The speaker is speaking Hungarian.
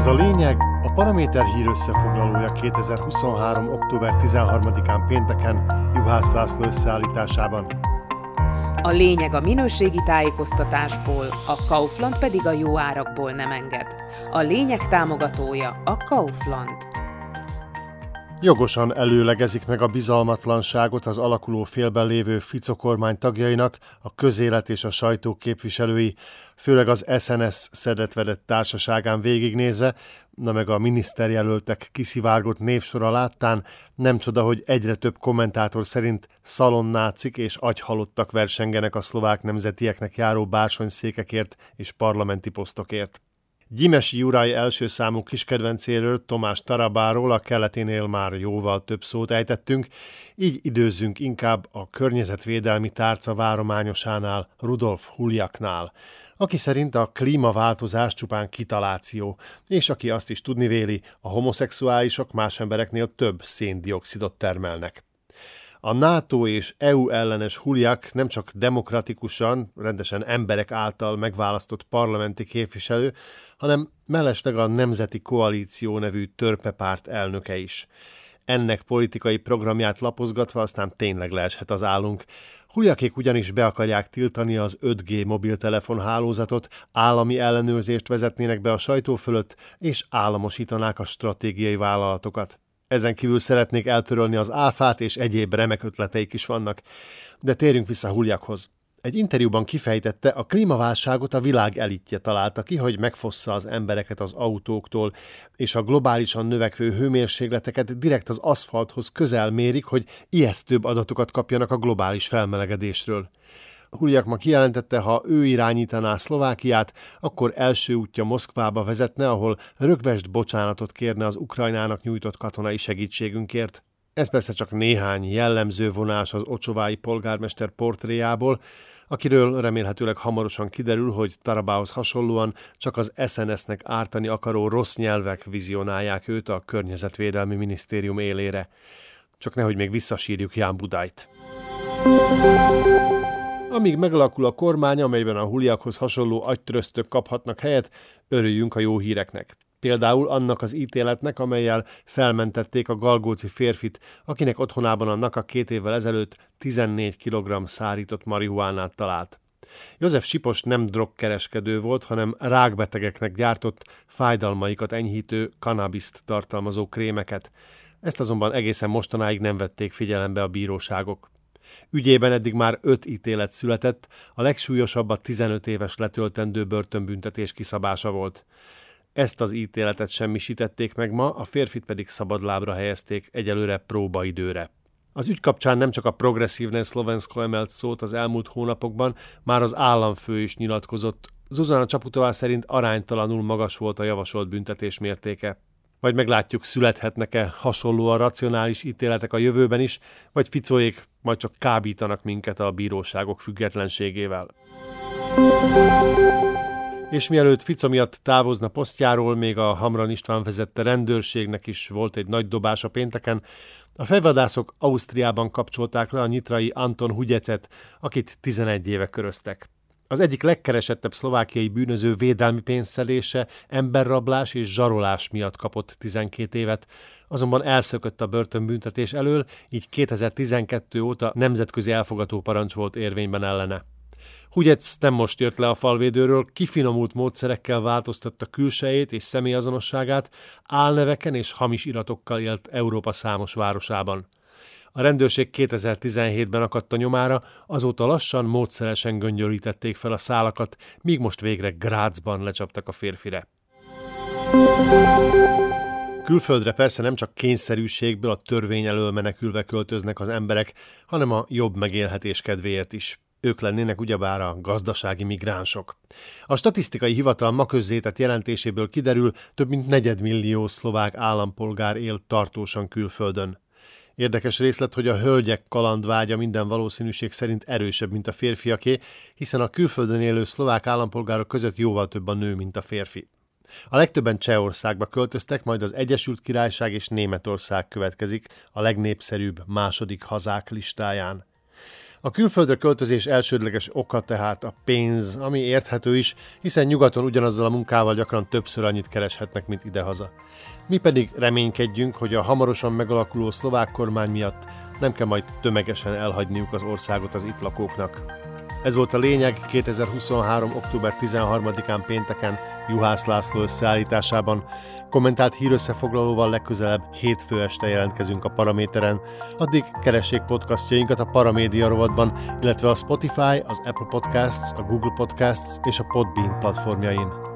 Ez a lényeg a Paraméter hír összefoglalója 2023. október 13-án pénteken Juhász László összeállításában. A lényeg a minőségi tájékoztatásból, a Kaufland pedig a jó árakból nem enged. A lényeg támogatója a Kaufland. Jogosan előlegezik meg a bizalmatlanságot az alakuló félben lévő Fico kormány tagjainak, a közélet és a sajtó képviselői, főleg az SNS szedetvedett társaságán végignézve, na meg a miniszterjelöltek kiszivárgott névsora láttán, nem csoda, hogy egyre több kommentátor szerint szalonnácik és agyhalottak versengenek a szlovák nemzetieknek járó bársonyszékekért és parlamenti posztokért. Gyimesi Juraj első számú kiskedvencéről, Tomás Tarabáról a keleténél már jóval több szót ejtettünk, így időzzünk inkább a környezetvédelmi tárca várományosánál, Rudolf Huljaknál, aki szerint a klímaváltozás csupán kitaláció, és aki azt is tudni véli, a homoszexuálisok más embereknél több széndiokszidot termelnek. A NATO és EU ellenes huliak nem csak demokratikusan, rendesen emberek által megválasztott parlamenti képviselő, hanem mellesleg a Nemzeti Koalíció nevű törpepárt elnöke is. Ennek politikai programját lapozgatva aztán tényleg leeshet az állunk. Hulyakék ugyanis be akarják tiltani az 5G mobiltelefon hálózatot, állami ellenőrzést vezetnének be a sajtó fölött, és államosítanák a stratégiai vállalatokat. Ezen kívül szeretnék eltörölni az áfát, és egyéb remek ötleteik is vannak. De térjünk vissza Huljakhoz. Egy interjúban kifejtette, a klímaválságot a világ elitje találta ki, hogy megfossza az embereket az autóktól, és a globálisan növekvő hőmérsékleteket direkt az aszfalthoz közel mérik, hogy ijesztőbb adatokat kapjanak a globális felmelegedésről. Huliak ma kijelentette, ha ő irányítaná Szlovákiát, akkor első útja Moszkvába vezetne, ahol rögvest bocsánatot kérne az Ukrajnának nyújtott katonai segítségünkért. Ez persze csak néhány jellemző vonás az ocsovái polgármester portréjából, akiről remélhetőleg hamarosan kiderül, hogy Tarabához hasonlóan csak az SNS-nek ártani akaró rossz nyelvek vizionálják őt a Környezetvédelmi Minisztérium élére. Csak nehogy még visszasírjuk Ján Budájt. Amíg megalakul a kormány, amelyben a huliakhoz hasonló agytröztök kaphatnak helyet, örüljünk a jó híreknek. Például annak az ítéletnek, amelyel felmentették a galgóci férfit, akinek otthonában a NAKA két évvel ezelőtt 14 kg szárított marihuánát talált. József Sipos nem drogkereskedő volt, hanem rákbetegeknek gyártott, fájdalmaikat enyhítő kanabiszt tartalmazó krémeket. Ezt azonban egészen mostanáig nem vették figyelembe a bíróságok. Ügyében eddig már öt ítélet született, a legsúlyosabb a 15 éves letöltendő börtönbüntetés kiszabása volt. Ezt az ítéletet semmisítették meg ma, a férfit pedig szabadlábra helyezték egyelőre próbaidőre. Az ügy kapcsán nem csak a progresszívnél Szlovenszko emelt szót az elmúlt hónapokban, már az államfő is nyilatkozott. Zuzana Csaputová szerint aránytalanul magas volt a javasolt büntetés mértéke. Vagy meglátjuk, születhetnek-e hasonlóan racionális ítéletek a jövőben is, vagy ficóék majd csak kábítanak minket a bíróságok függetlenségével. És mielőtt Fica miatt távozna posztjáról, még a Hamran István vezette rendőrségnek is volt egy nagy dobás a pénteken, a fejvadászok Ausztriában kapcsolták le a nyitrai Anton Hugyecet, akit 11 éve köröztek. Az egyik legkeresettebb szlovákiai bűnöző védelmi pénzszelése, emberrablás és zsarolás miatt kapott 12 évet, azonban elszökött a börtönbüntetés elől, így 2012 óta nemzetközi elfogató parancs volt érvényben ellene. Hugyec nem most jött le a falvédőről, kifinomult módszerekkel változtatta külsejét és személyazonosságát, álneveken és hamis iratokkal élt Európa számos városában. A rendőrség 2017-ben akadt a nyomára, azóta lassan, módszeresen göngyölítették fel a szálakat, míg most végre Grácsban lecsaptak a férfire. Külföldre persze nem csak kényszerűségből, a törvény elől menekülve költöznek az emberek, hanem a jobb megélhetés kedvéért is. Ők lennének ugyebár a gazdasági migránsok. A statisztikai hivatal ma közzétett jelentéséből kiderül, több mint negyedmillió szlovák állampolgár él tartósan külföldön. Érdekes részlet, hogy a hölgyek kalandvágya minden valószínűség szerint erősebb, mint a férfiaké, hiszen a külföldön élő szlovák állampolgárok között jóval több a nő, mint a férfi. A legtöbben Csehországba költöztek, majd az Egyesült Királyság és Németország következik a legnépszerűbb második hazák listáján. A külföldre költözés elsődleges oka tehát a pénz, ami érthető is, hiszen nyugaton ugyanazzal a munkával gyakran többször annyit kereshetnek, mint idehaza. Mi pedig reménykedjünk, hogy a hamarosan megalakuló szlovák kormány miatt nem kell majd tömegesen elhagyniuk az országot az itt lakóknak. Ez volt a lényeg 2023. október 13-án pénteken Juhász László összeállításában. Kommentált hírösszefoglalóval legközelebb hétfő este jelentkezünk a Paraméteren. Addig keressék podcastjainkat a Paramédia rovatban, illetve a Spotify, az Apple Podcasts, a Google Podcasts és a Podbean platformjain.